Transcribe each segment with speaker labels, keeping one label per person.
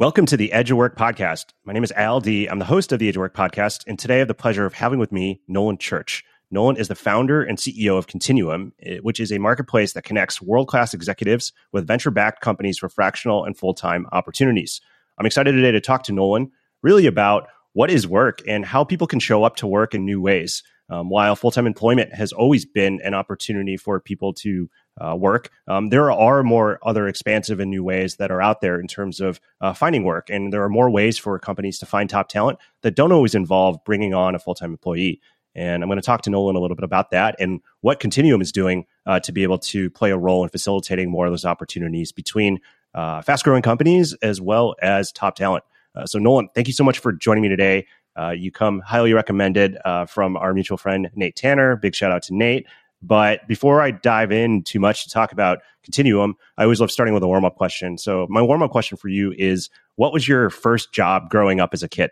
Speaker 1: Welcome to the Edge of Work podcast. My name is Al D. I'm the host of the Edge of Work podcast, and today I have the pleasure of having with me Nolan Church. Nolan is the founder and CEO of Continuum, eh, which is a marketplace that connects world class executives with venture backed companies for fractional and full time opportunities. I'm excited today to talk to Nolan really about what is work and how people can show up to work in new ways. Um, while full time employment has always been an opportunity for people to uh, work, um, there are more other expansive and new ways that are out there in terms of uh, finding work. And there are more ways for companies to find top talent that don't always involve bringing on a full time employee. And I'm going to talk to Nolan a little bit about that and what Continuum is doing uh, to be able to play a role in facilitating more of those opportunities between uh, fast growing companies as well as top talent. Uh, so, Nolan, thank you so much for joining me today. Uh, you come highly recommended from our mutual friend, Nate Tanner. Big shout out to Nate. But before I dive in too much to talk about Continuum, I always love starting with a warm up question. So, my warm up question for you is What was your first job growing up as a kid?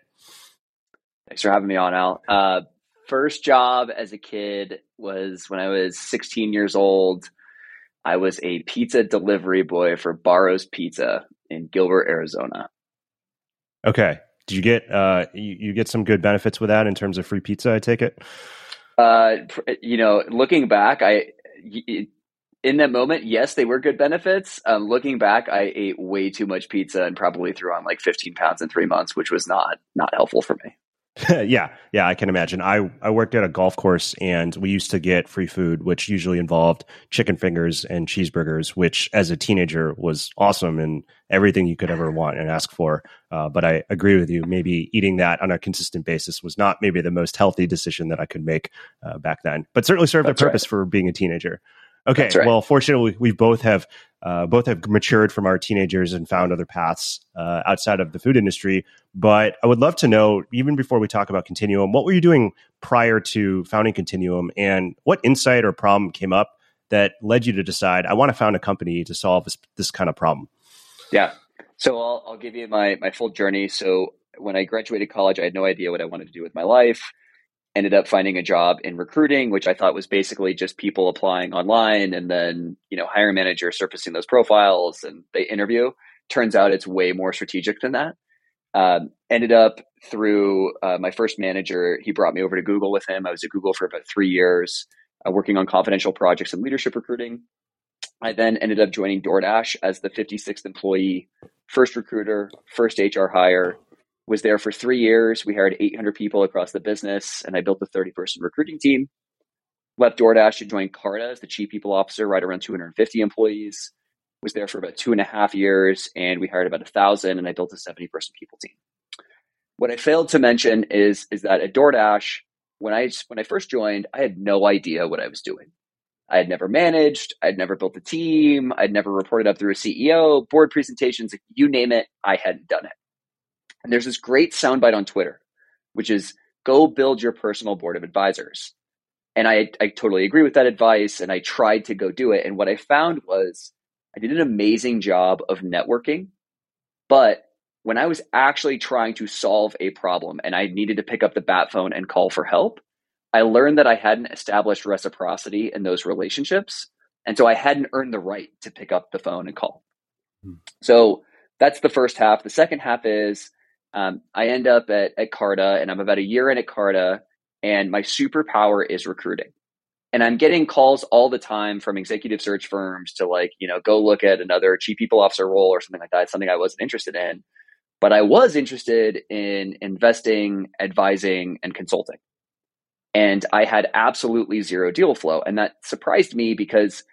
Speaker 2: Thanks for having me on, Al. Uh, first job as a kid was when I was 16 years old. I was a pizza delivery boy for Barro's Pizza in Gilbert, Arizona.
Speaker 1: Okay. Did you get uh, you, you get some good benefits with that in terms of free pizza? I take it.
Speaker 2: Uh, you know, looking back, I in that moment, yes, they were good benefits. Um, looking back, I ate way too much pizza and probably threw on like 15 pounds in three months, which was not not helpful for me.
Speaker 1: yeah, yeah, I can imagine. I, I worked at a golf course and we used to get free food, which usually involved chicken fingers and cheeseburgers, which as a teenager was awesome and everything you could ever want and ask for. Uh, but I agree with you. Maybe eating that on a consistent basis was not maybe the most healthy decision that I could make uh, back then, but certainly served That's a purpose right. for being a teenager. Okay. Right. Well, fortunately, we both have uh, both have matured from our teenagers and found other paths uh, outside of the food industry. But I would love to know, even before we talk about Continuum, what were you doing prior to founding Continuum, and what insight or problem came up that led you to decide I want to found a company to solve this, this kind of problem?
Speaker 2: Yeah. So I'll, I'll give you my my full journey. So when I graduated college, I had no idea what I wanted to do with my life ended up finding a job in recruiting, which I thought was basically just people applying online and then, you know, hiring manager surfacing those profiles and they interview. Turns out it's way more strategic than that. Um, ended up through uh, my first manager, he brought me over to Google with him. I was at Google for about three years, uh, working on confidential projects and leadership recruiting. I then ended up joining DoorDash as the 56th employee, first recruiter, first HR hire, was there for three years. We hired 800 people across the business, and I built a 30 person recruiting team. Left DoorDash to join Carta as the chief people officer, right around 250 employees. Was there for about two and a half years, and we hired about a thousand, and I built a 70 person people team. What I failed to mention is is that at DoorDash, when I when I first joined, I had no idea what I was doing. I had never managed, I'd never built a team, I'd never reported up through a CEO, board presentations, you name it, I hadn't done it. And there's this great soundbite on Twitter, which is go build your personal board of advisors. And I, I totally agree with that advice. And I tried to go do it. And what I found was I did an amazing job of networking. But when I was actually trying to solve a problem and I needed to pick up the bat phone and call for help, I learned that I hadn't established reciprocity in those relationships. And so I hadn't earned the right to pick up the phone and call. Hmm. So that's the first half. The second half is um, I end up at, at Carta and I'm about a year in at Carta and my superpower is recruiting. And I'm getting calls all the time from executive search firms to like, you know, go look at another chief people officer role or something like that. It's something I wasn't interested in. But I was interested in investing, advising, and consulting. And I had absolutely zero deal flow. And that surprised me because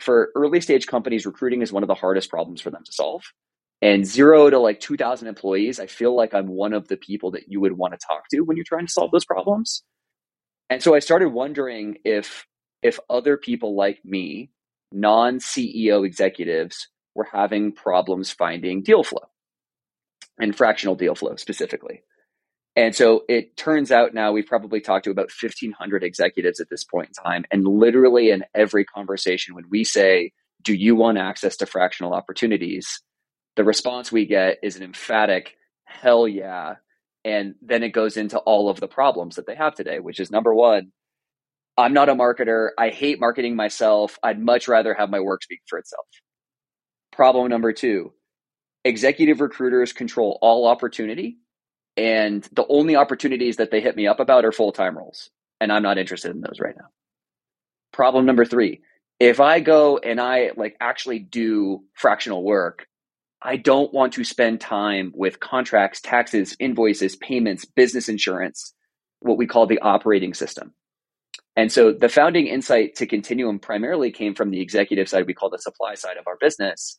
Speaker 2: for early stage companies, recruiting is one of the hardest problems for them to solve and zero to like 2000 employees i feel like i'm one of the people that you would want to talk to when you're trying to solve those problems. And so i started wondering if if other people like me non ceo executives were having problems finding deal flow and fractional deal flow specifically. And so it turns out now we've probably talked to about 1500 executives at this point in time and literally in every conversation when we say do you want access to fractional opportunities the response we get is an emphatic hell yeah. And then it goes into all of the problems that they have today, which is number one, I'm not a marketer. I hate marketing myself. I'd much rather have my work speak for itself. Problem number two, executive recruiters control all opportunity and the only opportunities that they hit me up about are full-time roles and i'm not interested in those right now problem number three if i go and i like actually do fractional work i don't want to spend time with contracts taxes invoices payments business insurance what we call the operating system. And so the founding insight to continuum primarily came from the executive side we call the supply side of our business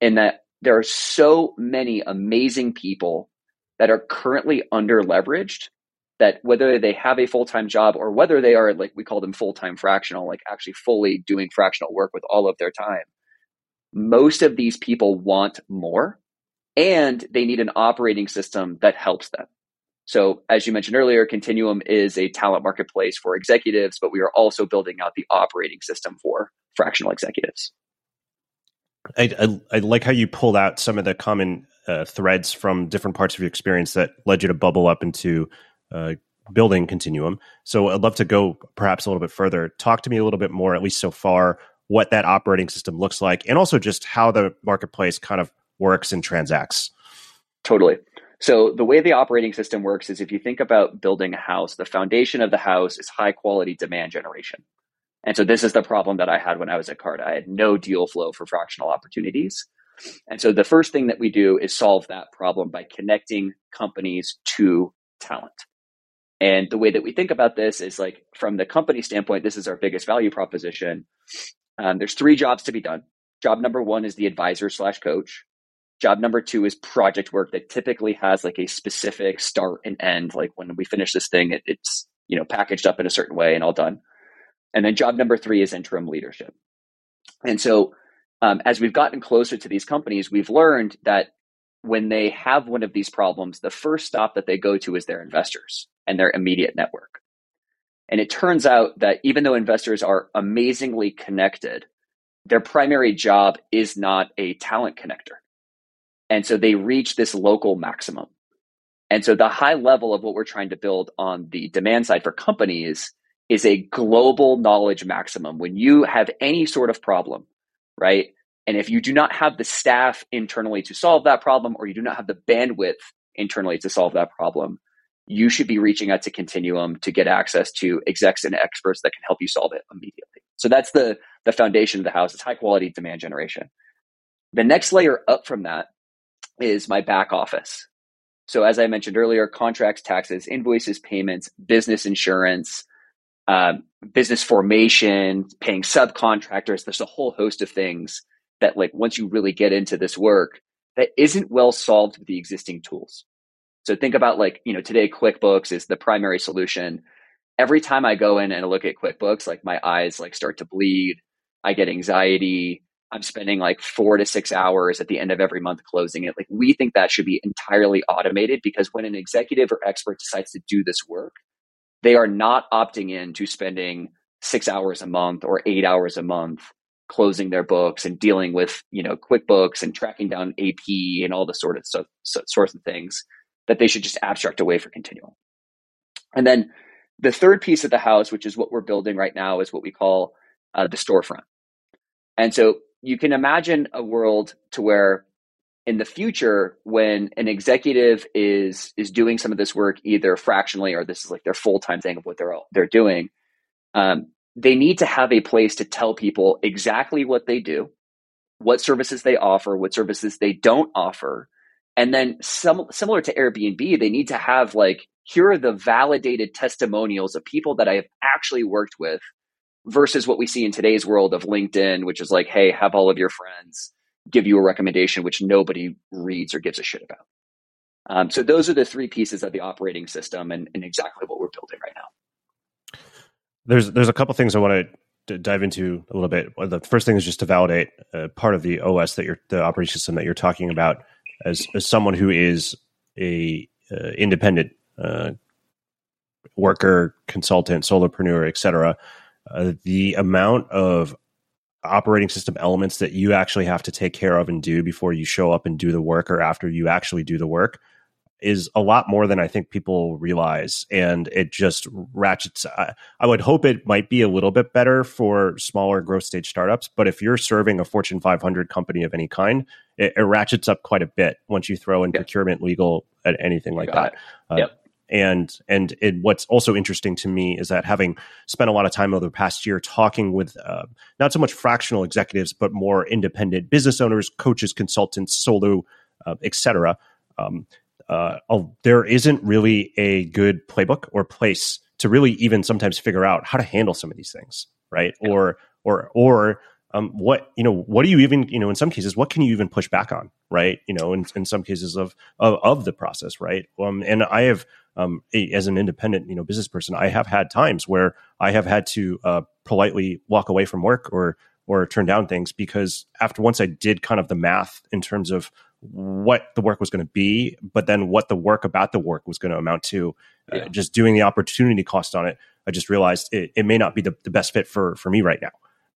Speaker 2: in that there are so many amazing people that are currently under leveraged that whether they have a full-time job or whether they are like we call them full-time fractional like actually fully doing fractional work with all of their time most of these people want more and they need an operating system that helps them so as you mentioned earlier continuum is a talent marketplace for executives but we are also building out the operating system for fractional executives
Speaker 1: I, I, I like how you pulled out some of the common uh, threads from different parts of your experience that led you to bubble up into uh, building Continuum. So I'd love to go perhaps a little bit further. Talk to me a little bit more, at least so far, what that operating system looks like, and also just how the marketplace kind of works and transacts.
Speaker 2: Totally. So the way the operating system works is if you think about building a house, the foundation of the house is high quality demand generation. And so this is the problem that I had when I was at Carta. I had no deal flow for fractional opportunities. And so the first thing that we do is solve that problem by connecting companies to talent. And the way that we think about this is like from the company standpoint, this is our biggest value proposition. Um, there's three jobs to be done. Job number one is the advisor slash coach. Job number two is project work that typically has like a specific start and end. Like when we finish this thing, it, it's you know packaged up in a certain way and all done. And then job number three is interim leadership. And so um, as we've gotten closer to these companies, we've learned that when they have one of these problems, the first stop that they go to is their investors and their immediate network. And it turns out that even though investors are amazingly connected, their primary job is not a talent connector. And so they reach this local maximum. And so the high level of what we're trying to build on the demand side for companies is a global knowledge maximum. When you have any sort of problem, right? And if you do not have the staff internally to solve that problem, or you do not have the bandwidth internally to solve that problem, you should be reaching out to Continuum to get access to execs and experts that can help you solve it immediately. So that's the, the foundation of the house. It's high quality demand generation. The next layer up from that is my back office. So as I mentioned earlier, contracts, taxes, invoices, payments, business insurance, um, business formation, paying subcontractors. There's a whole host of things that, like, once you really get into this work, that isn't well solved with the existing tools. So think about like, you know, today QuickBooks is the primary solution. Every time I go in and look at QuickBooks, like my eyes like start to bleed. I get anxiety. I'm spending like four to six hours at the end of every month closing it. Like we think that should be entirely automated because when an executive or expert decides to do this work, they are not opting in to spending six hours a month or eight hours a month closing their books and dealing with you know quickbooks and tracking down ap and all the sort of so, so, sorts of things that they should just abstract away for continuum. And then the third piece of the house which is what we're building right now is what we call uh, the storefront. And so you can imagine a world to where in the future when an executive is is doing some of this work either fractionally or this is like their full-time thing of what they're they're doing um, they need to have a place to tell people exactly what they do what services they offer what services they don't offer and then similar to airbnb they need to have like here are the validated testimonials of people that i have actually worked with versus what we see in today's world of linkedin which is like hey have all of your friends give you a recommendation which nobody reads or gives a shit about. Um, so those are the three pieces of the operating system and, and, exactly what we're building right now.
Speaker 1: There's there's a couple things I want to dive into a little bit. The first thing is just to validate uh, part of the OS that you're the operating system that you're talking about as, as someone who is a uh, independent uh, worker, consultant, solopreneur, etc. Uh, the amount of operating system elements that you actually have to take care of and do before you show up and do the work or after you actually do the work is a lot more than I think people realize. And it just ratchets. I, I, would hope it might be a little bit better for smaller growth stage startups. But if you're serving a Fortune 500 company of any kind, it, it, ratchets up quite a bit once you throw in yep. procurement, legal, at anything like that.
Speaker 2: Uh, yep.
Speaker 1: And and it, what's also interesting to me is that having spent a lot of time over the past year talking with uh, not so much fractional executives, but more independent business owners, coaches, consultants, solo, uh, etc. Um, uh, there isn't really a good playbook or place to really even sometimes figure out how to handle some of these things, right? Yeah. Or or or um, what you know what do you even you know in some cases what can you even push back on right? You know in, in some cases of, of, of the process right? Um, and i have um, a, as an independent you know business person i have had times where i have had to uh, politely walk away from work or or turn down things because after once i did kind of the math in terms of what the work was going to be but then what the work about the work was going to amount to uh, just doing the opportunity cost on it i just realized it, it may not be the, the best fit for for me right now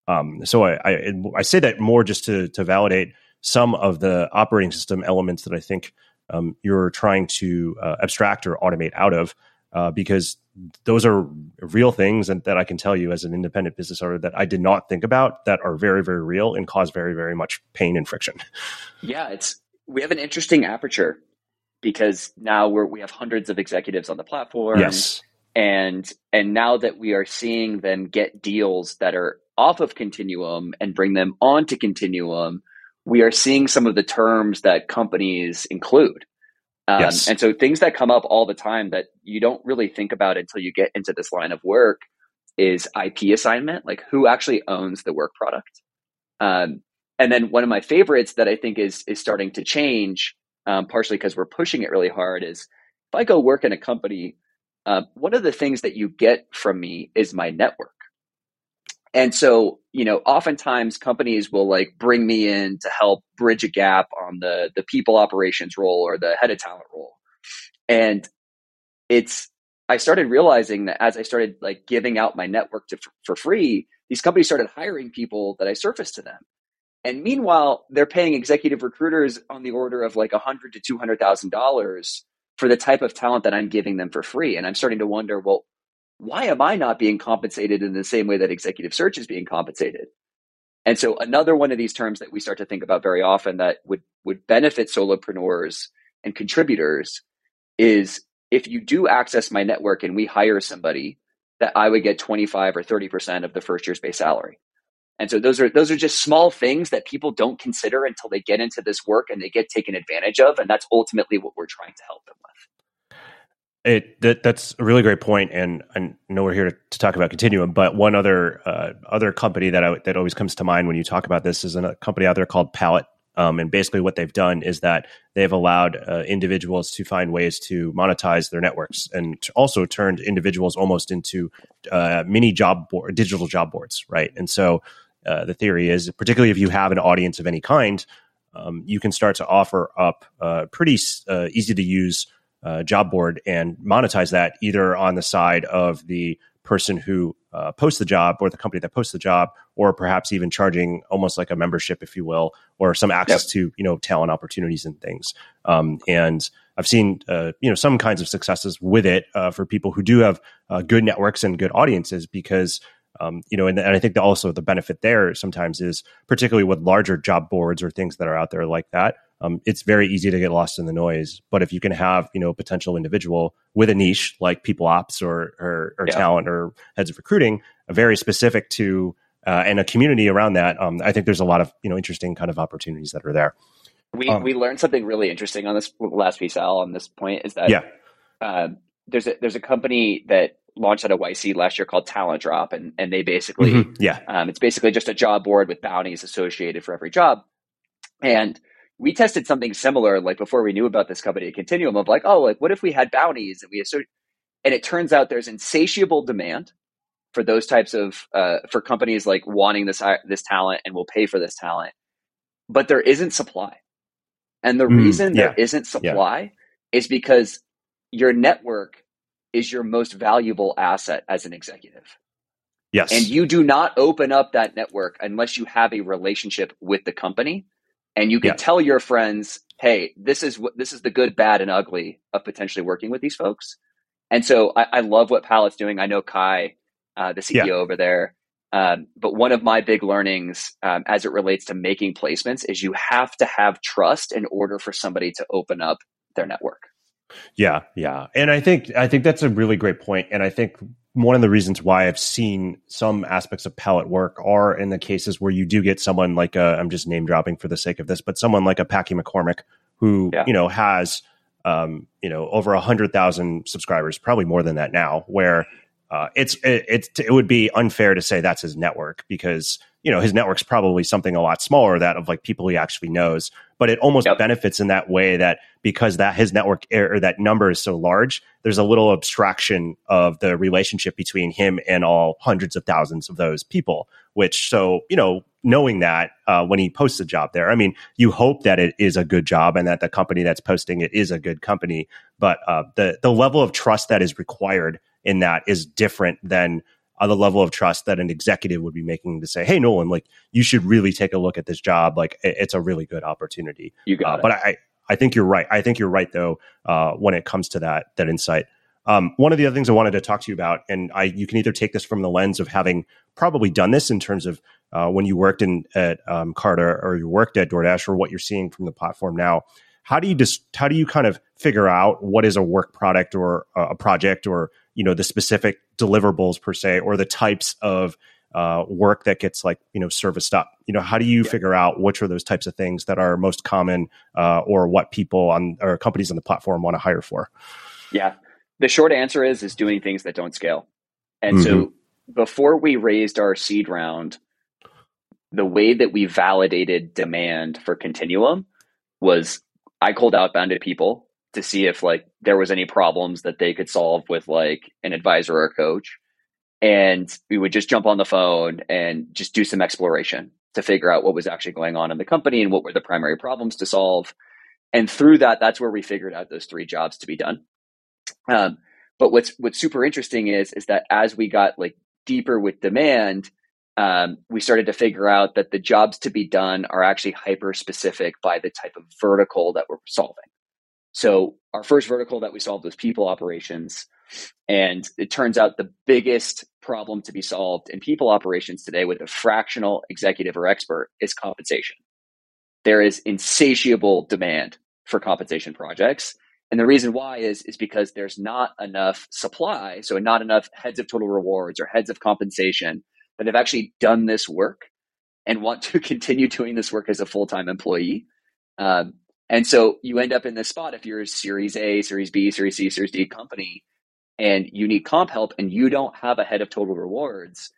Speaker 1: um, so I, I, I say that more just to to validate some of the operating system elements that I think um, you're trying to uh, abstract or automate out of, uh, because those are real things and that I can tell you as an independent business owner that I did not think about that are very very real and cause very very much pain and friction.
Speaker 2: Yeah, it's we have an interesting aperture because now we're we have hundreds of executives on the platform.
Speaker 1: Yes.
Speaker 2: And and now that we are seeing them get deals that are off of Continuum and bring them onto Continuum, we are seeing some of the terms that companies include. Um, yes. And so things that come up all the time that you don't really think about until you get into this line of work is IP assignment, like who actually owns the work product. Um, and then one of my favorites that I think is is starting to change, um, partially because we're pushing it really hard, is if I go work in a company, uh, one of the things that you get from me is my network. And so, you know, oftentimes companies will like bring me in to help bridge a gap on the the people operations role or the head of talent role. And it's I started realizing that as I started like giving out my network to, for free, these companies started hiring people that I surfaced to them. And meanwhile, they're paying executive recruiters on the order of like a hundred to two hundred thousand dollars for the type of talent that I'm giving them for free. And I'm starting to wonder, well, why am I not being compensated in the same way that executive search is being compensated? And so another one of these terms that we start to think about very often that would would benefit solopreneurs and contributors is if you do access my network and we hire somebody that I would get 25 or 30% of the first year's base salary. And so those are those are just small things that people don't consider until they get into this work and they get taken advantage of and that's ultimately what we're trying to help them with.
Speaker 1: It that, that's a really great point, and I know we're here to, to talk about Continuum, but one other uh, other company that I, that always comes to mind when you talk about this is a company out there called Pallet, um, and basically what they've done is that they've allowed uh, individuals to find ways to monetize their networks, and also turned individuals almost into uh, mini job board, digital job boards, right? And so uh, the theory is, particularly if you have an audience of any kind, um, you can start to offer up uh, pretty uh, easy to use uh, job board and monetize that either on the side of the person who uh, posts the job or the company that posts the job or perhaps even charging almost like a membership if you will or some access yep. to you know talent opportunities and things um, and i've seen uh, you know some kinds of successes with it uh, for people who do have uh, good networks and good audiences because um, you know, and, and I think also the benefit there sometimes is particularly with larger job boards or things that are out there like that um, it's very easy to get lost in the noise. But if you can have, you know, a potential individual with a niche like people ops or or, or yeah. talent or heads of recruiting, very specific to uh, and a community around that, um, I think there's a lot of you know interesting kind of opportunities that are there.
Speaker 2: We um, we learned something really interesting on this last piece, Al. On this point, is that
Speaker 1: yeah,
Speaker 2: uh, there's a there's a company that launched at a YC last year called Talent Drop, and and they basically mm-hmm.
Speaker 1: yeah,
Speaker 2: um, it's basically just a job board with bounties associated for every job, and we tested something similar like before we knew about this company a continuum of like oh like what if we had bounties and we assert and it turns out there's insatiable demand for those types of uh, for companies like wanting this uh, this talent and will pay for this talent but there isn't supply and the mm, reason yeah. there isn't supply yeah. is because your network is your most valuable asset as an executive
Speaker 1: yes
Speaker 2: and you do not open up that network unless you have a relationship with the company and you can yeah. tell your friends, "Hey, this is what this is the good, bad, and ugly of potentially working with these folks." And so I, I love what Pallet's doing. I know Kai, uh, the CEO yeah. over there. Um, but one of my big learnings um, as it relates to making placements is you have to have trust in order for somebody to open up their network.
Speaker 1: Yeah, yeah. And I think I think that's a really great point. And I think one of the reasons why I've seen some aspects of pallet work are in the cases where you do get someone like i am just name dropping for the sake of this, but someone like a Packy McCormick who yeah. you know has um, you know over a hundred thousand subscribers, probably more than that now. Where uh, it's it, it, it would be unfair to say that's his network because you know his network's probably something a lot smaller that of like people he actually knows but it almost yep. benefits in that way that because that his network or that number is so large there's a little abstraction of the relationship between him and all hundreds of thousands of those people which so you know knowing that uh, when he posts a job there i mean you hope that it is a good job and that the company that's posting it is a good company but uh, the the level of trust that is required in that is different than uh, the level of trust that an executive would be making to say, "Hey, Nolan, like you should really take a look at this job. Like it, it's a really good opportunity."
Speaker 2: You got uh, it.
Speaker 1: But I, I think you're right. I think you're right though uh, when it comes to that that insight. Um, one of the other things I wanted to talk to you about, and I, you can either take this from the lens of having probably done this in terms of uh, when you worked in at um, Carta or you worked at DoorDash, or what you're seeing from the platform now. How do you just how do you kind of figure out what is a work product or a project or you know the specific deliverables per se or the types of uh, work that gets like you know serviced up you know how do you yeah. figure out which are those types of things that are most common uh, or what people on or companies on the platform want to hire for
Speaker 2: yeah the short answer is is doing things that don't scale and mm-hmm. so before we raised our seed round the way that we validated demand for continuum was i called outbound people to see if like there was any problems that they could solve with like an advisor or a coach. And we would just jump on the phone and just do some exploration to figure out what was actually going on in the company and what were the primary problems to solve. And through that that's where we figured out those three jobs to be done. Um, but what's what's super interesting is is that as we got like deeper with demand um, we started to figure out that the jobs to be done are actually hyper specific by the type of vertical that we're solving so our first vertical that we solved was people operations. And it turns out the biggest problem to be solved in people operations today with a fractional executive or expert is compensation. There is insatiable demand for compensation projects. And the reason why is, is because there's not enough supply. So not enough heads of total rewards or heads of compensation that have actually done this work and want to continue doing this work as a full-time employee. Um, and so you end up in this spot if you're a Series A, Series B, Series C, Series D company, and you need comp help and you don't have a head of total rewards,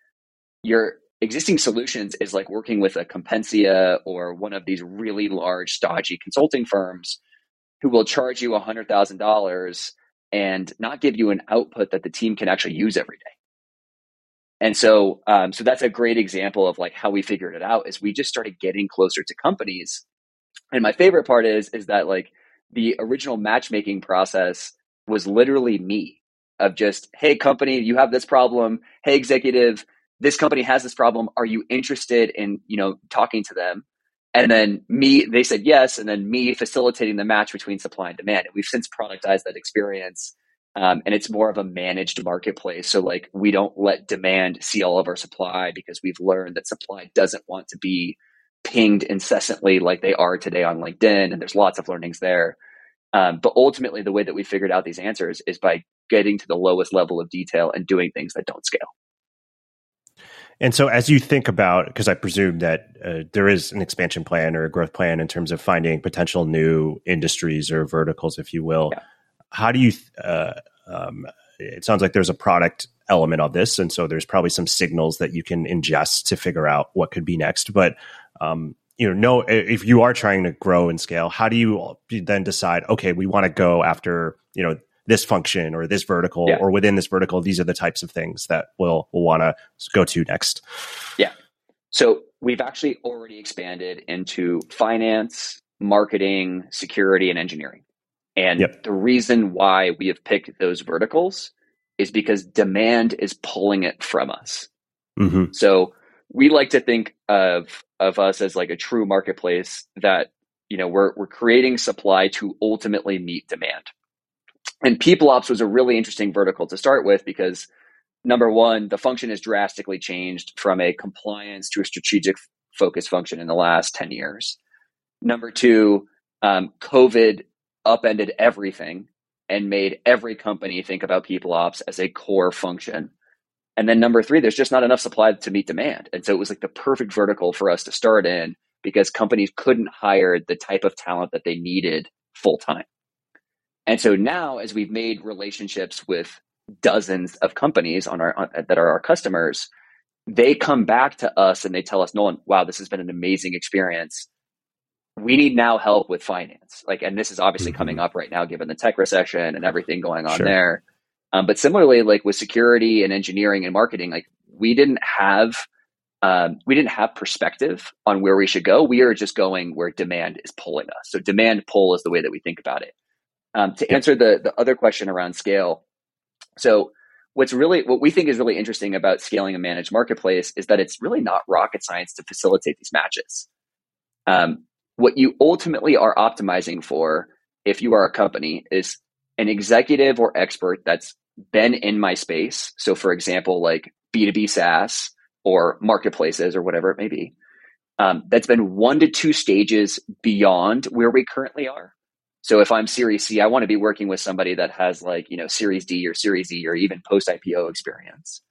Speaker 2: your existing solutions is like working with a Compensia or one of these really large, stodgy consulting firms who will charge you $100,000 and not give you an output that the team can actually use every day. And so, um, so that's a great example of like how we figured it out. Is we just started getting closer to companies and my favorite part is is that like the original matchmaking process was literally me of just, hey, company, you have this problem. Hey, executive, this company has this problem. Are you interested in, you know, talking to them? And then me, they said yes. And then me facilitating the match between supply and demand. And we've since productized that experience. Um, and it's more of a managed marketplace. So like we don't let demand see all of our supply because we've learned that supply doesn't want to be pinged incessantly like they are today on LinkedIn, and there's lots of learnings there. Um, but ultimately, the way that we figured out these answers is by getting to the lowest level of detail and doing things that don't scale.
Speaker 1: And so, as you think about, because I presume that uh, there is an expansion plan or a growth plan in terms of finding potential new industries or verticals, if you will, yeah. How do you? Uh, um, it sounds like there's a product element of this, and so there's probably some signals that you can ingest to figure out what could be next. But um, you know, know if you are trying to grow and scale, how do you then decide? Okay, we want to go after you know this function or this vertical, yeah. or within this vertical, these are the types of things that we'll we'll want to go to next.
Speaker 2: Yeah. So we've actually already expanded into finance, marketing, security, and engineering. And yep. the reason why we have picked those verticals is because demand is pulling it from us. Mm-hmm. So we like to think of of us as like a true marketplace that you know we're we're creating supply to ultimately meet demand. And people ops was a really interesting vertical to start with because number one, the function has drastically changed from a compliance to a strategic focus function in the last 10 years. Number two, um, COVID upended everything and made every company think about people ops as a core function. And then number three, there's just not enough supply to meet demand. And so it was like the perfect vertical for us to start in because companies couldn't hire the type of talent that they needed full time. And so now, as we've made relationships with dozens of companies on our on, that are our customers, they come back to us and they tell us, Nolan, wow, this has been an amazing experience. We need now help with finance. Like, and this is obviously mm-hmm. coming up right now, given the tech recession and everything going on sure. there. Um, but similarly, like with security and engineering and marketing, like we didn't have um, we didn't have perspective on where we should go. We are just going where demand is pulling us. So demand pull is the way that we think about it. Um, to answer the the other question around scale, so what's really what we think is really interesting about scaling a managed marketplace is that it's really not rocket science to facilitate these matches. Um, what you ultimately are optimizing for, if you are a company, is an executive or expert that's been in my space. So, for example, like B2B SaaS or marketplaces or whatever it may be, um, that's been one to two stages beyond where we currently are. So if I'm Series C, I want to be working with somebody that has like, you know, Series D or Series E or even post IPO experience.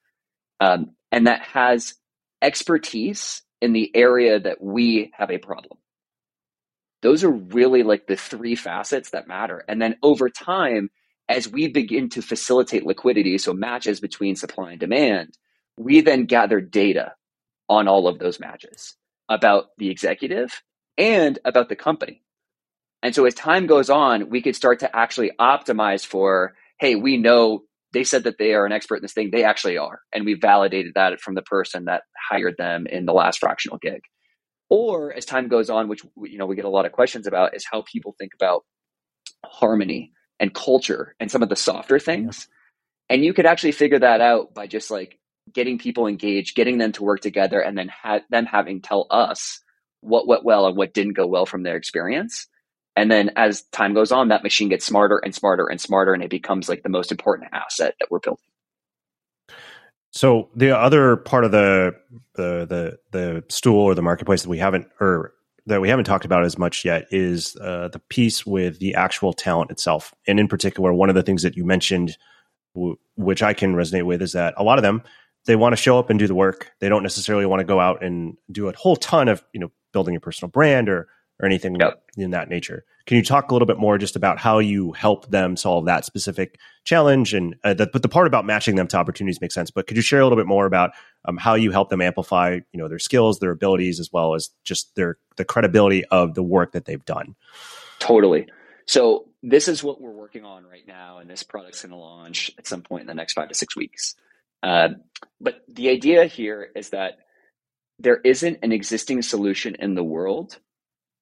Speaker 2: Um, and that has expertise in the area that we have a problem. Those are really like the three facets that matter. And then over time, as we begin to facilitate liquidity, so matches between supply and demand, we then gather data on all of those matches about the executive and about the company. And so as time goes on, we could start to actually optimize for, hey, we know they said that they are an expert in this thing. They actually are. And we validated that from the person that hired them in the last fractional gig. Or as time goes on, which you know we get a lot of questions about, is how people think about harmony and culture and some of the softer things. And you could actually figure that out by just like getting people engaged, getting them to work together, and then ha- them having tell us what went well and what didn't go well from their experience. And then as time goes on, that machine gets smarter and smarter and smarter, and it becomes like the most important asset that we're building.
Speaker 1: So the other part of the the the, the stool or the marketplace that we haven't or that we haven't talked about as much yet is uh, the piece with the actual talent itself, and in particular, one of the things that you mentioned, w- which I can resonate with, is that a lot of them they want to show up and do the work. They don't necessarily want to go out and do a whole ton of you know building a personal brand or or anything yep. in that nature. Can you talk a little bit more just about how you help them solve that specific challenge? And uh, the, but the part about matching them to opportunities makes sense. But could you share a little bit more about um, how you help them amplify, you know, their skills, their abilities, as well as just their the credibility of the work that they've done?
Speaker 2: Totally. So this is what we're working on right now, and this product's going to launch at some point in the next five to six weeks. Uh, but the idea here is that there isn't an existing solution in the world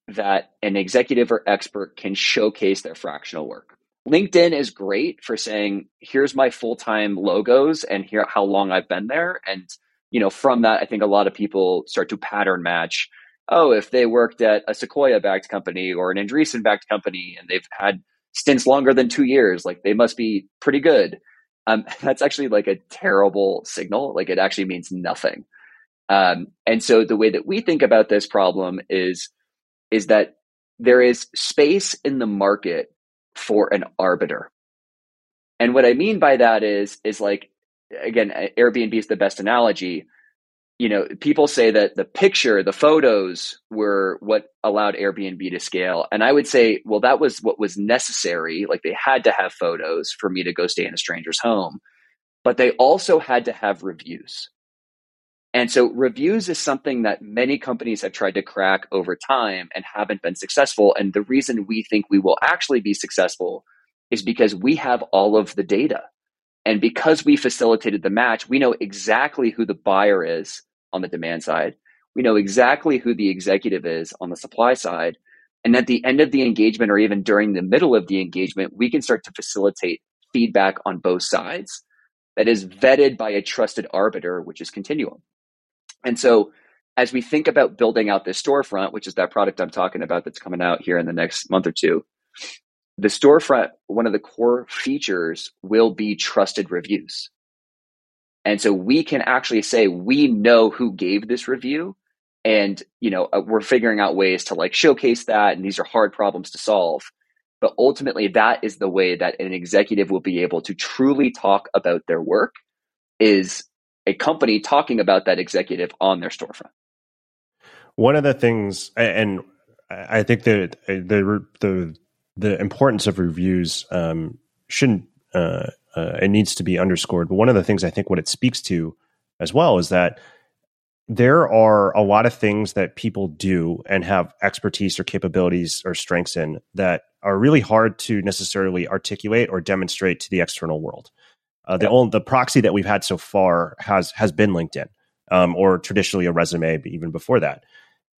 Speaker 2: that an executive or expert can showcase their fractional work. LinkedIn is great for saying, here's my full-time logos and here how long I've been there. And, you know, from that, I think a lot of people start to pattern match. Oh, if they worked at a Sequoia backed company or an Andreessen backed company and they've had stints longer than two years, like they must be pretty good. Um, that's actually like a terrible signal. Like it actually means nothing. Um, and so the way that we think about this problem is is that there is space in the market for an arbiter. And what I mean by that is is like again Airbnb is the best analogy. You know, people say that the picture, the photos were what allowed Airbnb to scale. And I would say, well, that was what was necessary. Like they had to have photos for me to go stay in a stranger's home, but they also had to have reviews. And so reviews is something that many companies have tried to crack over time and haven't been successful. And the reason we think we will actually be successful is because we have all of the data. And because we facilitated the match, we know exactly who the buyer is on the demand side. We know exactly who the executive is on the supply side. And at the end of the engagement or even during the middle of the engagement, we can start to facilitate feedback on both sides that is vetted by a trusted arbiter, which is Continuum. And so as we think about building out this storefront, which is that product I'm talking about that's coming out here in the next month or two, the storefront, one of the core features will be trusted reviews. And so we can actually say we know who gave this review and you know uh, we're figuring out ways to like showcase that and these are hard problems to solve. But ultimately that is the way that an executive will be able to truly talk about their work is a company talking about that executive on their storefront.
Speaker 1: One of the things and I think that the the the importance of reviews um, shouldn't uh, uh, it needs to be underscored. But one of the things I think what it speaks to as well is that there are a lot of things that people do and have expertise or capabilities or strengths in that are really hard to necessarily articulate or demonstrate to the external world. Uh, the only, the proxy that we've had so far has has been LinkedIn, um, or traditionally a resume, even before that.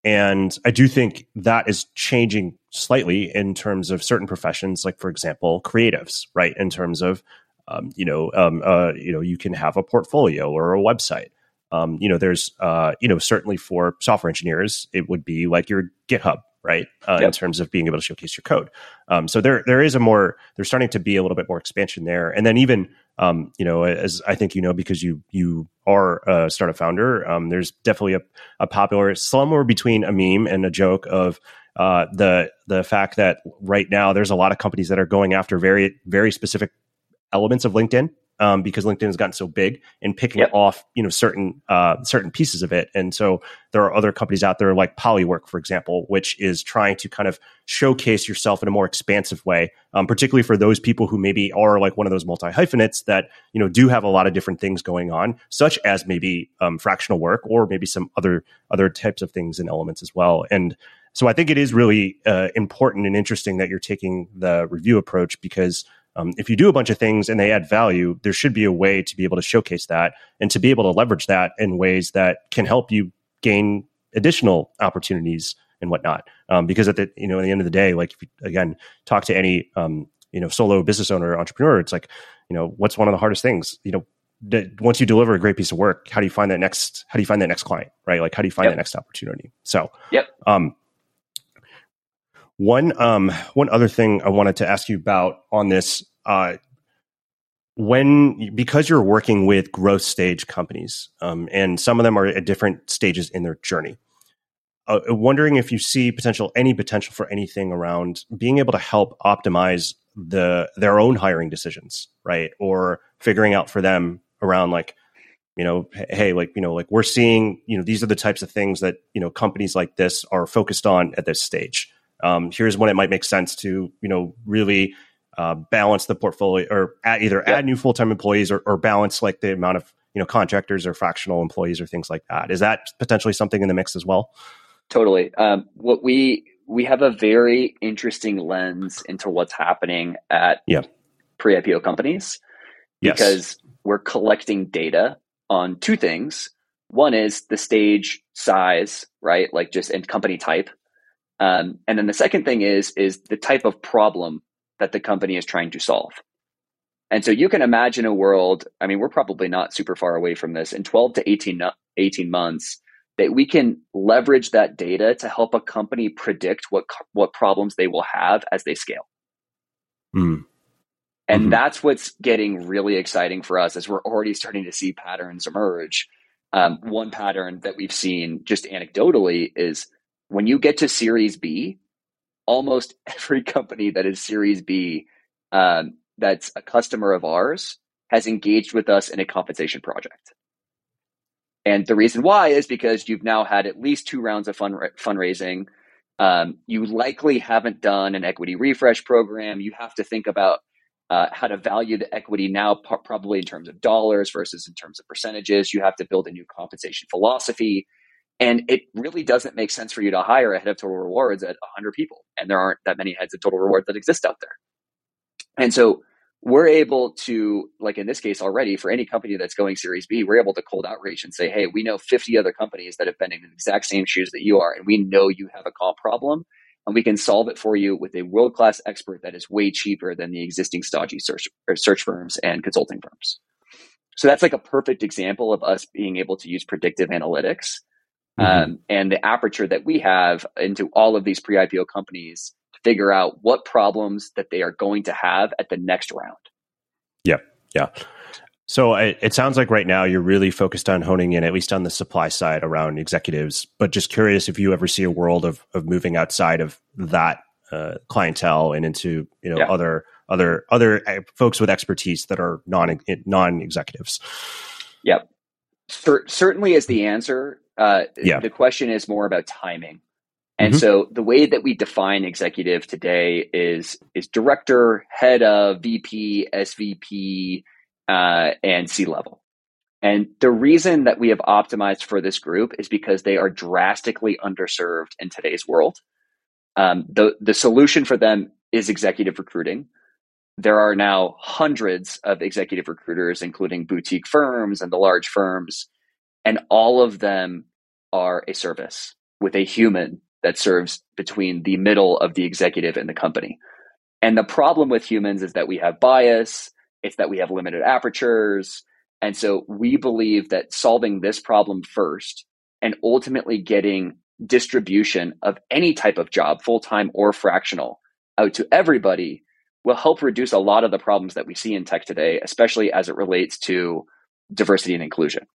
Speaker 1: And I do think that is changing slightly in terms of certain professions, like for example, creatives, right? In terms of um, you know, um, uh, you know, you can have a portfolio or a website. Um, you know, there's, uh, you know, certainly for software engineers, it would be like your GitHub, right? Uh, yep. In terms of being able to showcase your code. Um, so there, there is a more, there's starting to be a little bit more expansion there. And then even, um, you know, as I think you know, because you you are a startup founder, um, there's definitely a, a popular somewhere between a meme and a joke of uh, the the fact that right now there's a lot of companies that are going after very very specific elements of LinkedIn um, because LinkedIn has gotten so big and picking yep. off you know certain uh, certain pieces of it. And so there are other companies out there like Polywork, for example, which is trying to kind of showcase yourself in a more expansive way, um, particularly for those people who maybe are like one of those multi hyphenates that you know do have a lot of different things going on, such as maybe um, fractional work or maybe some other other types of things and elements as well. And so I think it is really uh, important and interesting that you're taking the review approach because um, if you do a bunch of things and they add value, there should be a way to be able to showcase that and to be able to leverage that in ways that can help you gain additional opportunities and whatnot. Um, because at the you know at the end of the day, like if you, again talk to any um, you know solo business owner or entrepreneur, it's like you know what's one of the hardest things you know once you deliver a great piece of work, how do you find that next? How do you find that next client? Right? Like how do you find yep. that next opportunity? So,
Speaker 2: yep. Um,
Speaker 1: one um, one other thing I wanted to ask you about on this, uh, when because you're working with growth stage companies, um, and some of them are at different stages in their journey. Uh, wondering if you see potential any potential for anything around being able to help optimize the their own hiring decisions, right? Or figuring out for them around like you know hey like you know like we're seeing you know these are the types of things that you know companies like this are focused on at this stage um, here's when it might make sense to you know really uh, balance the portfolio or add, either add new full time employees or, or, balance like the amount of you know contractors or fractional employees or things like that. Is that potentially something in the mix as well?
Speaker 2: Totally. Um, what we we have a very interesting lens into what's happening at
Speaker 1: yep.
Speaker 2: pre IPO companies
Speaker 1: yes.
Speaker 2: because we're collecting data on two things. One is the stage size, right? Like just and company type. Um, and then the second thing is is the type of problem that the company is trying to solve. And so you can imagine a world, I mean, we're probably not super far away from this in 12 to 18, 18 months that we can leverage that data to help a company predict what what problems they will have as they scale.
Speaker 1: Mm.
Speaker 2: And mm-hmm. that's what's getting really exciting for us as we're already starting to see patterns emerge. Um, one pattern that we've seen just anecdotally is when you get to Series B, almost every company that is Series B um, that's a customer of ours has engaged with us in a compensation project. And the reason why is because you've now had at least two rounds of fund fundraising. Um, you likely haven't done an equity refresh program. You have to think about uh, how to value the equity now, probably in terms of dollars versus in terms of percentages. You have to build a new compensation philosophy. And it really doesn't make sense for you to hire a head of total rewards at 100 people. And there aren't that many heads of total rewards that exist out there. And so we're able to, like in this case already, for any company that's going Series B, we're able to cold outreach and say, hey, we know 50 other companies that have been in the exact same shoes that you are. And we know you have a comp problem. And we can solve it for you with a world class expert that is way cheaper than the existing stodgy search, search firms and consulting firms. So that's like a perfect example of us being able to use predictive analytics mm-hmm. um, and the aperture that we have into all of these pre-IPO companies to figure out what problems that they are going to have at the next round.
Speaker 1: Yeah, yeah. So it, it, sounds like right now you're really focused on honing in, at least on the supply side, around executives. But just curious if you ever see a world of of moving outside of that uh, clientele and into you know yeah. other other other uh, folks with expertise that are non non executives.
Speaker 2: Yep, certainly is the answer. Uh, yeah. The question is more about timing. And mm-hmm. so the way that we define executive today is is director, head of, VP, SVP, uh, and C level. And the reason that we have optimized for this group is because they are drastically underserved in today's world. Um, the the solution for them is executive recruiting. There are now hundreds of executive recruiters, including boutique firms and the large firms, and all of them are a service with a human that serves between the middle of the executive and the company. And the problem with humans is that we have bias, it's that we have limited apertures. And so we believe that solving this problem first and ultimately getting distribution of any type of job, full time or fractional, out to everybody will help reduce a lot of the problems that we see in tech today, especially as it relates to diversity and inclusion.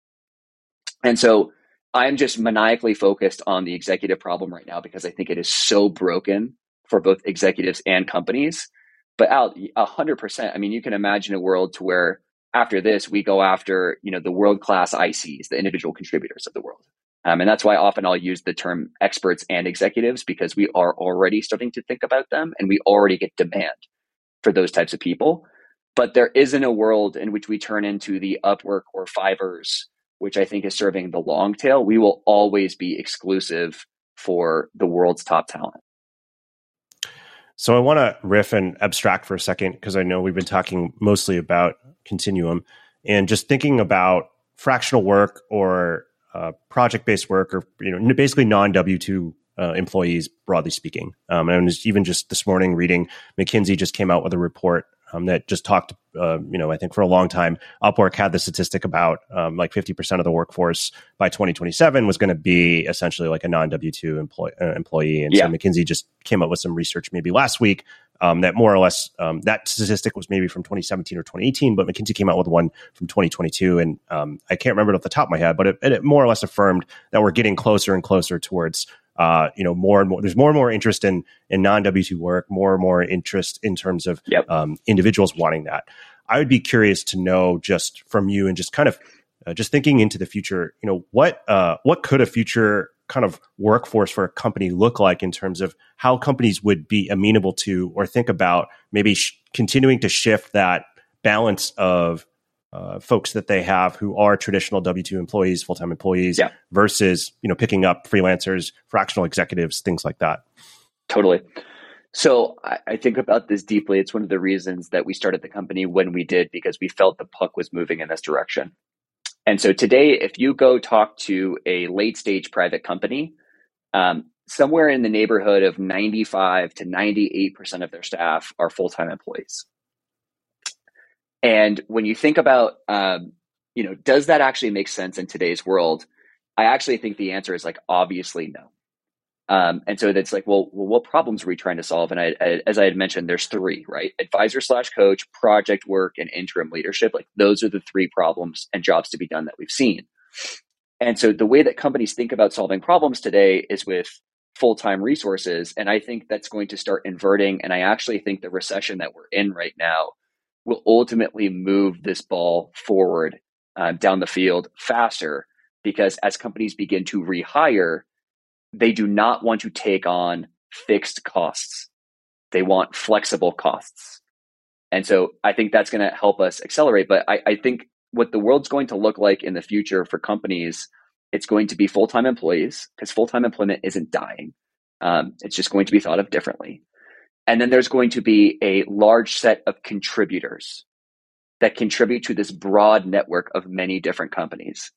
Speaker 2: And so I'm just maniacally focused on the executive problem right now because I think it is so broken for both executives and companies. But out a hundred percent. I mean, you can imagine a world to where after this we go after you know the world class ICs, the individual contributors of the world, um, and that's why often I'll use the term experts and executives because we are already starting to think about them, and we already get demand for those types of people. But there isn't a world in which we turn into the Upwork or Fiverr's which I think is serving the long tail, we will always be exclusive for the world's top talent.
Speaker 1: So I want to riff and abstract for a second because I know we've been talking mostly about continuum and just thinking about fractional work or uh, project based work or you know basically non W two uh, employees broadly speaking. Um, and even just this morning reading McKinsey just came out with a report um, that just talked, uh, you know, I think for a long time, Upwork had the statistic about um, like 50% of the workforce by 2027 was going to be essentially like a non W 2 employee, uh, employee. And yeah. so McKinsey just came up with some research maybe last week um, that more or less um, that statistic was maybe from 2017 or 2018, but McKinsey came out with one from 2022. And um, I can't remember it off the top of my head, but it, it more or less affirmed that we're getting closer and closer towards uh, you know, more and more. There's more and more interest in in non W two work. More and more interest in terms of yep. um, individuals wanting that. I would be curious to know just from you and just kind of uh, just thinking into the future. You know, what uh, what could a future kind of workforce for a company look like in terms of how companies would be amenable to or think about maybe sh- continuing to shift that balance of uh, folks that they have who are traditional W two employees, full time employees, yeah. versus you know picking up freelancers, fractional executives, things like that.
Speaker 2: Totally. So I, I, think about this deeply. It's one of the reasons that we started the company when we did because we felt the puck was moving in this direction. And so today, if you go talk to a late stage private company, um, somewhere in the neighborhood of 95 to 98% of their staff are full time employees. And when you think about, um, you know, does that actually make sense in today's world? I actually think the answer is like obviously no. Um, and so that's like, well, well, what problems are we trying to solve? And I, I, as I had mentioned, there's three, right? Advisor slash coach, project work, and interim leadership. Like those are the three problems and jobs to be done that we've seen. And so the way that companies think about solving problems today is with full time resources. And I think that's going to start inverting. And I actually think the recession that we're in right now will ultimately move this ball forward uh, down the field faster because as companies begin to rehire, they do not want to take on fixed costs. They want flexible costs. And so I think that's going to help us accelerate. But I, I think what the world's going to look like in the future for companies, it's going to be full time employees because full time employment isn't dying. Um, it's just going to be thought of differently. And then there's going to be a large set of contributors that contribute to this broad network of many different companies.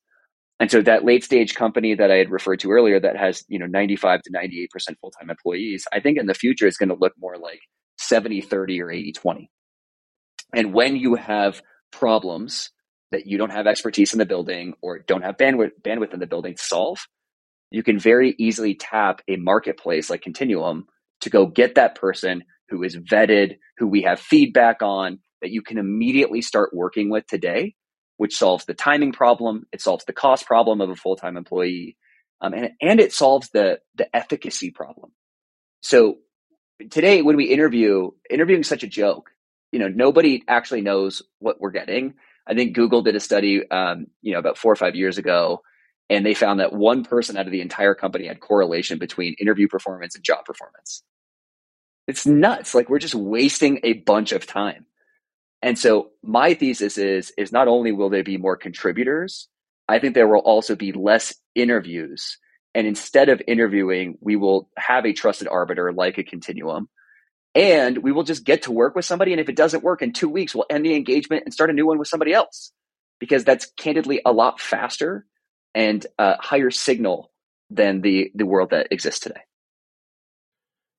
Speaker 2: And so that late stage company that I had referred to earlier that has, you know, 95 to 98% full-time employees, I think in the future is going to look more like 70 30 or 80 20. And when you have problems that you don't have expertise in the building or don't have bandwidth bandwidth in the building to solve, you can very easily tap a marketplace like Continuum to go get that person who is vetted, who we have feedback on, that you can immediately start working with today which solves the timing problem, it solves the cost problem of a full time employee, um, and, and it solves the, the efficacy problem. So today, when we interview, interviewing is such a joke. You know, nobody actually knows what we're getting. I think Google did a study, um, you know, about four or five years ago, and they found that one person out of the entire company had correlation between interview performance and job performance. It's nuts. Like we're just wasting a bunch of time. And so my thesis is is not only will there be more contributors, I think there will also be less interviews. And instead of interviewing, we will have a trusted arbiter like a continuum. And we will just get to work with somebody. And if it doesn't work in two weeks, we'll end the engagement and start a new one with somebody else. Because that's candidly a lot faster and a higher signal than the, the world that exists today.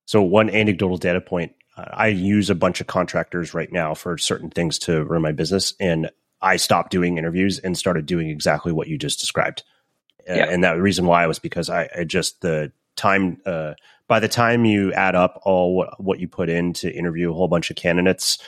Speaker 1: So, one anecdotal data point I use a bunch of contractors right now for certain things to run my business. And I stopped doing interviews and started doing exactly what you just described. Yeah. And that reason why was because I, I just the time uh, by the time you add up all what, what you put in to interview a whole bunch of candidates,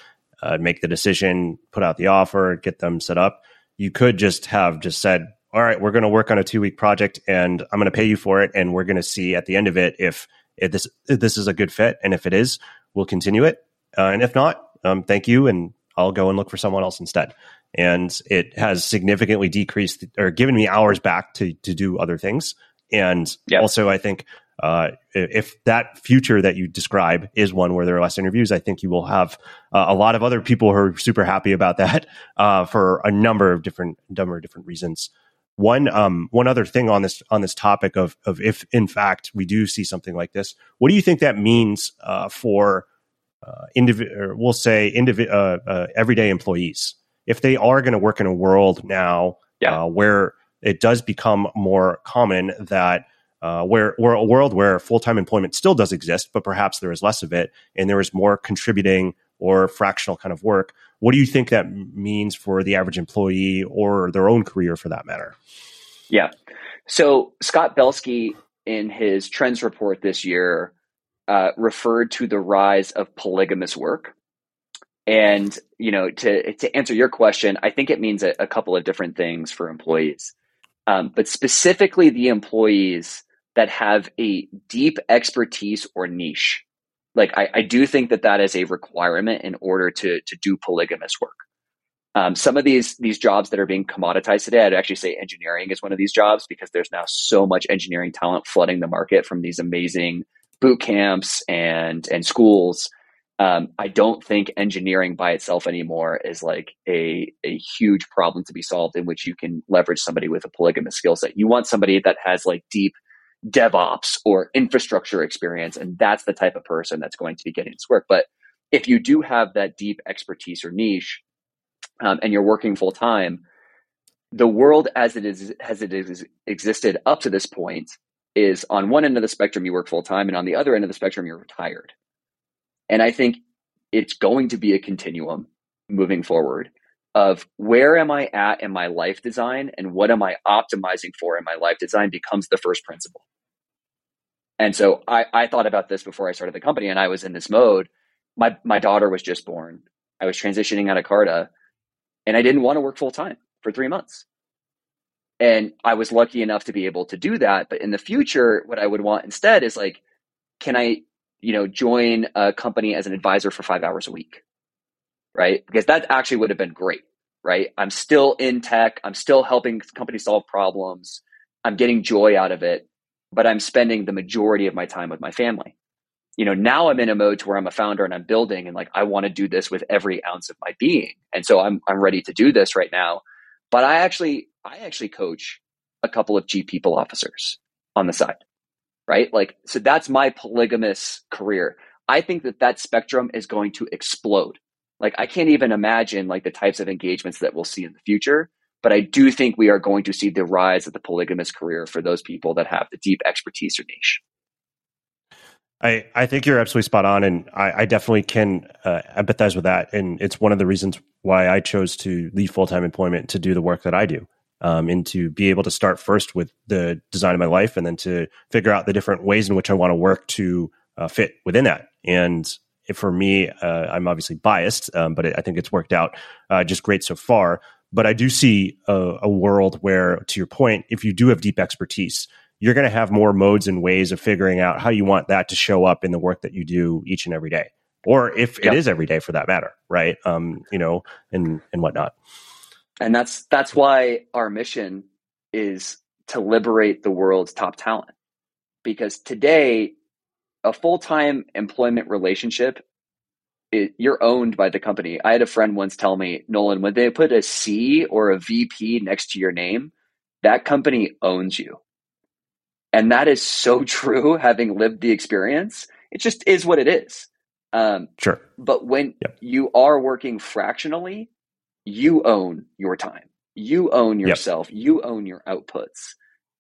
Speaker 1: uh, make the decision, put out the offer, get them set up, you could just have just said, "All right, we're going to work on a two week project, and I'm going to pay you for it, and we're going to see at the end of it if if this if this is a good fit, and if it is, we'll continue it, uh, and if not, um, thank you, and I'll go and look for someone else instead." and it has significantly decreased or given me hours back to to do other things. And yep. also, I think uh, if that future that you describe is one where there are less interviews, I think you will have uh, a lot of other people who are super happy about that uh, for a number of different number of different reasons. One um, one other thing on this on this topic of of if in fact we do see something like this, what do you think that means uh, for uh, individual? We'll say indivi- uh, everyday employees if they are going to work in a world now yeah. uh, where it does become more common that uh, where, where a world where full time employment still does exist, but perhaps there is less of it, and there is more contributing or fractional kind of work. What do you think that means for the average employee or their own career, for that matter?
Speaker 2: Yeah. So Scott Belsky, in his trends report this year, uh, referred to the rise of polygamous work. And you know, to to answer your question, I think it means a, a couple of different things for employees, um, but specifically the employees that have a deep expertise or niche. Like I, I do think that that is a requirement in order to to do polygamous work. Um, some of these these jobs that are being commoditized today, I'd actually say engineering is one of these jobs because there's now so much engineering talent flooding the market from these amazing boot camps and and schools um, I don't think engineering by itself anymore is like a, a huge problem to be solved in which you can leverage somebody with a polygamous skill set. You want somebody that has like deep DevOps or infrastructure experience, and that's the type of person that's going to be getting this work. But if you do have that deep expertise or niche, um, and you're working full time, the world as it is as it is existed up to this point is on one end of the spectrum you work full time, and on the other end of the spectrum you're retired. And I think it's going to be a continuum moving forward of where am I at in my life design and what am I optimizing for in my life design becomes the first principle. And so I, I thought about this before I started the company and I was in this mode. My my daughter was just born. I was transitioning out of Carta and I didn't want to work full time for three months. And I was lucky enough to be able to do that. But in the future, what I would want instead is like, can I you know, join a company as an advisor for five hours a week, right? Because that actually would have been great, right? I'm still in tech. I'm still helping companies solve problems. I'm getting joy out of it, but I'm spending the majority of my time with my family. You know, now I'm in a mode to where I'm a founder and I'm building and like I want to do this with every ounce of my being. And so I'm I'm ready to do this right now. But I actually I actually coach a couple of G people officers on the side right? Like, so that's my polygamous career. I think that that spectrum is going to explode. Like, I can't even imagine like the types of engagements that we'll see in the future. But I do think we are going to see the rise of the polygamous career for those people that have the deep expertise or niche.
Speaker 1: I, I think you're absolutely spot on, and I, I definitely can uh, empathize with that. And it's one of the reasons why I chose to leave full time employment to do the work that I do um, and to be able to start first with the design of my life and then to figure out the different ways in which I want to work to uh, fit within that. And for me, uh, I'm obviously biased, um, but it, I think it's worked out uh, just great so far. But I do see a, a world where, to your point, if you do have deep expertise, you're going to have more modes and ways of figuring out how you want that to show up in the work that you do each and every day, or if it is every day for that matter, right? Um, you know, and and whatnot.
Speaker 2: And that's that's why our mission is to liberate the world's top talent, because today a full time employment relationship it, you're owned by the company. I had a friend once tell me, Nolan, when they put a C or a VP next to your name, that company owns you. And that is so true, having lived the experience. It just is what it is.
Speaker 1: Um, sure.
Speaker 2: But when yep. you are working fractionally, you own your time. You own yourself. Yep. You own your outputs.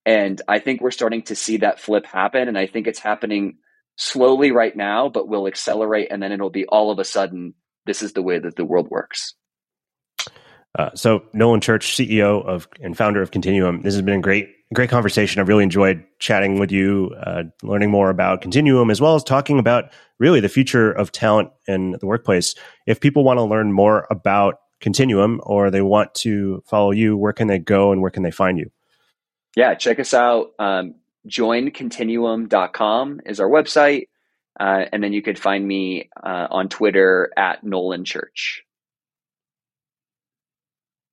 Speaker 2: And I think we're starting to see that flip happen. And I think it's happening slowly right now, but will accelerate. And then it'll be all of a sudden, this is the way that the world works.
Speaker 1: Uh, so Nolan Church, CEO of and founder of Continuum, this has been a great, great conversation. I've really enjoyed chatting with you, uh, learning more about Continuum, as well as talking about really the future of talent in the workplace. If people want to learn more about Continuum or they want to follow you, where can they go and where can they find you?
Speaker 2: Yeah, check us out. Um, joincontinuum.com is our website. Uh, and then you could find me uh, on Twitter at Nolan Church.